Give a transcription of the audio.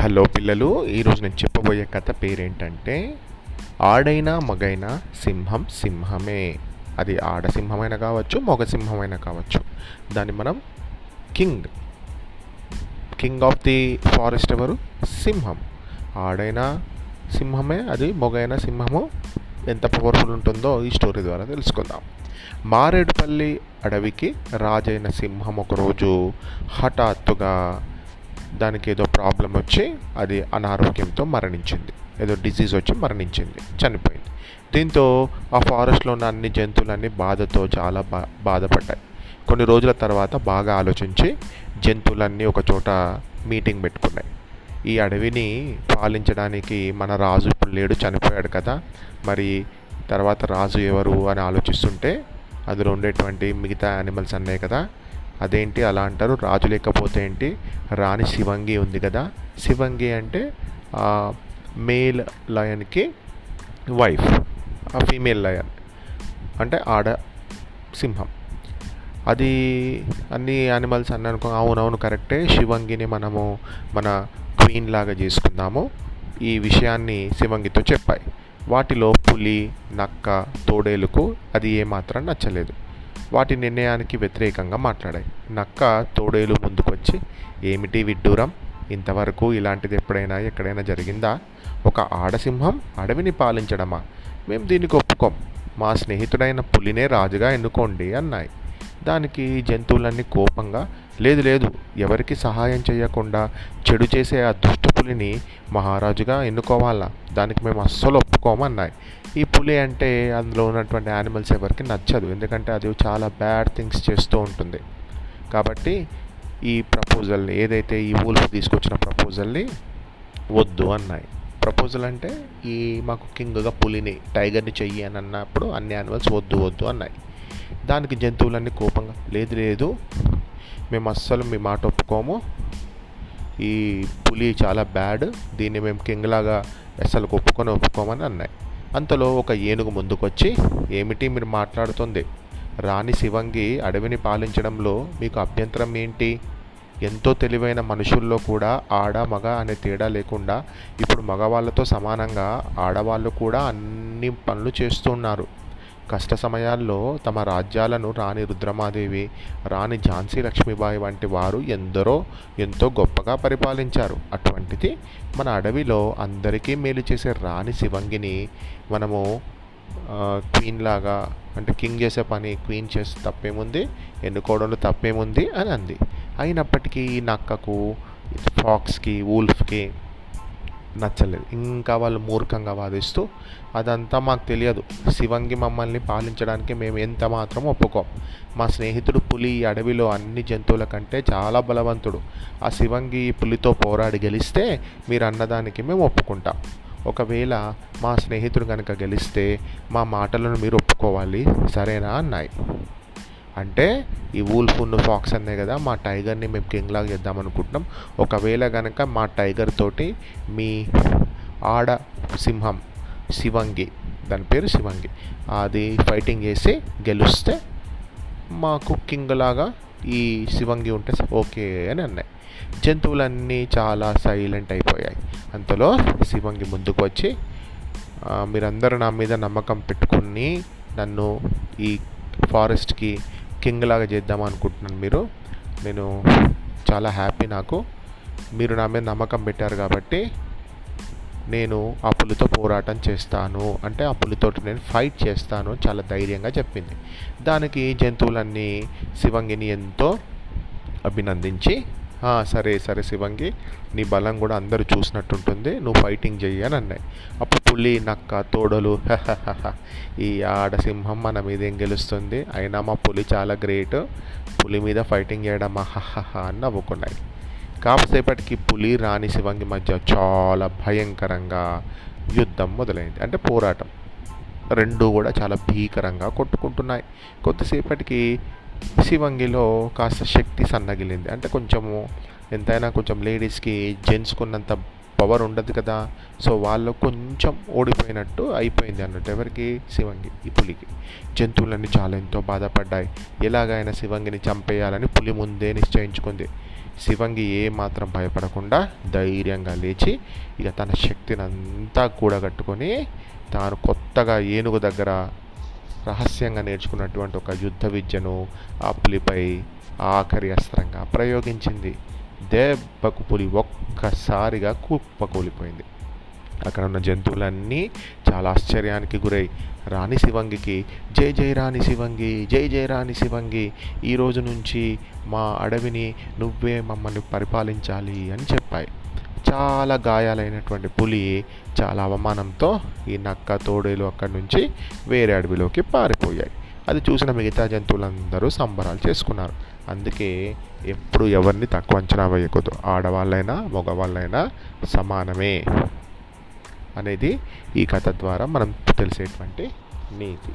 Hello పిల్లలు ఈరోజు నేను చెప్పబోయే కథ పేరేంటంటే ఆడైనా మగైనా సింహం సింహమే. అది ఆడ సింహమైనా కావచ్చు మగ సింహమైనా కావచ్చు. దాన్ని మనం king king of the forest ఎవరు? సింహం. ఆడైనా సింహమే అది మొగైన సింహము. ఎంత పవర్ఫుల్ ఉంటుందో ఈ స్టోరీ ద్వారా తెలుసుకుందాం. మారేడుపల్లి అడవికి రాజైన సింహం ఒకరోజు హఠాత్తుగా దానికి ఏదో ప్రాబ్లం వచ్చి అది అనారోగ్యంతో మరణించింది. ఏదో డిసీజ్ వచ్చి మరణించింది. చనిపోయింది. దీంతో ఆ ఫారెస్ట్లో ఉన్న అన్ని జంతువులన్నీ బాధతో చాలా బా బాధపడ్డాయి. కొన్ని రోజుల తర్వాత బాగా ఆలోచించి జంతువులన్నీ ఒక చోట మీటింగ్ పెట్టుకున్నాయి. ఈ అడవిని పాలించడానికి మన రాజు ఇప్పుడు లేడు చనిపోయాడు కదా. మరి తర్వాత రాజు ఎవరు అని ఆలోచిస్తుంటే అందులో ఉండేటువంటి మిగతా యానిమల్స్ అన్నాయి కదా అదేంటి అలా అంటారు? రాజు లేకపోతే ఏంటి? రాణి శివంగి ఉంది కదా. శివంగి అంటే మేల్ లయన్కి వైఫ్ ఫీమేల్ లయన్. అంటే ఆడ సింహం. అది అన్ని యానిమల్స్ అన్న అనుకో అవునవును కరెక్టే. శివంగిని మనము మన క్వీన్ లాగా చేసుకుందాము. ఈ విషయాన్ని శివంగితో చెప్పాయి. వాటిలో పులి నక్క తోడేలుకు అది ఏమాత్రం నచ్చలేదు. వాటి నిర్ణయానికి వ్యతిరేకంగా మాట్లాడాయి. నక్క తోడేలు ముందుకొచ్చి ఏమిటి విడ్డూరం? ఇంతవరకు ఇలాంటిది ఎప్పుడైనా ఎక్కడైనా జరిగిందా? ఒక ఆడసింహం అడవిని పాలించడమా? మేము దీనికి ఒప్పుకోం. మా స్నేహితుడైన పులినే రాజుగా ఎన్నుకోండి అన్నాయి. దానికి జంతువులన్నీ కోపంగా లేదు లేదు ఎవరికి సహాయం చేయకుండా చెడు చేసే ఆ దుష్ట పులిని మహారాజుగా ఎన్నుకోవాలా? దానికి మేము అస్సలు ఒప్పుకోమన్నాయి ఈ పులి అంటే అందులో ఉన్నటువంటి యానిమల్స్ ఎవరికి నచ్చదు. ఎందుకంటే అది చాలా బ్యాడ్ థింగ్స్ చేస్తూ ఉంటుంది. కాబట్టి ఈ ప్రపోజల్ని ఏదైతే ఈ ఊల్ఫ్ తీసుకొచ్చిన ప్రపోజల్ని వద్దు అన్నాయి. ప్రపోజల్ అంటే ఈ మాకు కింగ్గా పులిని టైగర్ని చెయ్యి అని అన్నప్పుడు అన్ని యానిమల్స్ వద్దు వద్దు అన్నాయి. దానికి జంతువులన్నీ కోపంగా లేదు లేదు మేము అస్సలు మీ మాట ఒప్పుకోము. ఈ పులి చాలా బ్యాడ్ దీన్ని మేము కింగ్ లాగా అస్సలు ఒప్పుకొని ఒప్పుకోమని అన్నాయి. అంతలో ఒక ఏనుగు ముందుకొచ్చి ఏమిటి మీరు మాట్లాడుతుంది? రాణి శివంగి అడవిని పాలించడంలో మీకు అభ్యంతరం ఏంటి? ఎంతో తెలివైన మనుషుల్లో కూడా ఆడ మగ అనే తేడా లేకుండా ఇప్పుడు మగవాళ్ళతో సమానంగా ఆడవాళ్ళు కూడా అన్ని పనులు చేస్తున్నారు కష్ట సమయాల్లో తమ రాజ్యాలను రాణి రుద్రమాదేవి రాణి ఝాన్సీ లక్ష్మీబాయి వంటి వారు ఎందరో ఎంతో గొప్పగా పరిపాలించారు. అటువంటిది మన అడవిలో అందరికీ మేలు చేసే రాణి శివంగిని మనము క్వీన్ లాగా అంటే కింగ్ చేసే పని క్వీన్ చేసి తప్పేముంది ఎన్నుకోవడంలో తప్పేముంది అని అంది. అయినప్పటికీ నక్కకు ఫాక్స్కి వూల్ఫ్కి నచ్చలేదు. ఇంకా వాళ్ళు మూర్ఖంగా వాదిస్తూ అదంతా మాకు తెలియదు. శివంగి మమ్మల్ని పాలించడానికి మేము ఎంత మాత్రం ఒప్పుకోం. మా స్నేహితుడు పులి ఈ అడవిలో అన్ని జంతువుల కంటే చాలా బలవంతుడు. ఆ శివంగి పులితో పోరాడి గెలిస్తే మీరు అన్నదానికి మేము ఒప్పుకుంటాం. ఒకవేళ మా స్నేహితుడు కనుక గెలిస్తే మా మాటలను మీరు ఒప్పుకోవాలి. సరేనా అన్నాయి. అంటే ఈ వూల్ఫ్ ఉన్న ఫాక్స్ అనే కదా మా టైగర్ని మేము కింగ్ లాగా చేద్దాం అనుకుంటున్నాం. ఒకవేళ కనుక మా టైగర్ తోటి మీ ఆడ సింహం శివంగి దాని పేరు శివంగి అది ఫైటింగ్ చేసి గెలుస్తే మాకు కింగ్ లాగా ఈ శివంగి ఉంటే ఓకే అని అన్నాయి. జంతువులన్నీ చాలా సైలెంట్ అయిపోయాయి. అంతలో శివంగి ముందుకు వచ్చి మీరందరూ నా మీద నమ్మకం పెట్టుకుని నన్ను ఈ ఫారెస్ట్కి కింగ్ లాగా చేద్దాం అనుకుంటున్నాను మీరు. నేను చాలా హ్యాపీ నాకు. మీరు నా మీద నమ్మకం పెట్టారు కాబట్టి నేను ఆ పులితో పోరాటం చేస్తాను. అంటే ఆ పులితోటి నేను ఫైట్ చేస్తాను చాలా ధైర్యంగా చెప్పింది. దానికి జంతువులన్నీ శివంగిని ఎంతో అభినందించి సరే సరే శివంగి నీ బలం కూడా అందరూ చూసినట్టుంటుంది. నువ్వు ఫైటింగ్ చెయ్యి అని అన్నాయి. అప్పుడు పులి నక్క తోడలు ఈ ఆడసింహం మన మీద ఏం గెలుస్తుంది? అయినా మా పులి చాలా గ్రేట్ పులి మీద ఫైటింగ్ చేయడం హహహ అని నవ్వుకున్నాయి. కాసేపటికి పులి రాణి శివంగి మధ్య చాలా భయంకరంగా యుద్ధం మొదలైంది. అంటే పోరాటం. రెండు కూడా చాలా భీకరంగా కొట్టుకుంటున్నాయి. కొద్దిసేపటికి శివంగిలో కాస్త శక్తి సన్నగిలింది. అంటే కొంచెము ఎంతైనా కొంచెం లేడీస్కి జెంట్స్కున్నంత పవర్ ఉండదు కదా. సో వాళ్ళు కొంచెం ఓడిపోయినట్టు అయిపోయింది అన్నట్టు ఎవరికి? శివంగి ఈ పులికి. జంతువులన్నీ చాలా ఎంతో బాధపడ్డాయి. ఎలాగైనా శివంగిని చంపేయాలని పులి ముందే నిశ్చయించుకుంది. శివంగి ఏ మాత్రం భయపడకుండా ధైర్యంగా లేచి ఇక తన శక్తిని అంతా కూడగట్టుకొని తాను కొత్తగా ఏనుగు దగ్గర రహస్యంగా నేర్చుకున్నటువంటి ఒక యుద్ధ విద్యను ఆ పులిపై ఆఖరి అస్త్రంగా ప్రయోగించింది. దెబ్బకు పులి ఒక్కసారిగా కుప్పకూలిపోయింది అక్కడ ఉన్న జంతువులన్నీ చాలా ఆశ్చర్యానికి గురై రాణి శివంగికి జై జై రాణి శివంగి జై జై రాణి శివంగి ఈ రోజు నుంచి మా అడవిని నువ్వే మమ్మల్ని పరిపాలించాలి అని చెప్పాయి. చాలా గాయాలైనటువంటి పులి చాలా అవమానంతో ఈ నక్క తోడేలు అక్కడి నుంచి వేరే అడవిలోకి పారిపోయాయి. అది చూసిన మిగతా జంతువులందరూ సంబరాలు చేసుకున్నారు. అందుకే ఎప్పుడు ఎవరిని తక్కువ అంచనా వేయకూడదు. ఆడవాళ్ళైనా మగవాళ్ళైనా సమానమే అనేది ఈ కథ ద్వారా మనం తెలిసేటువంటి నీతి.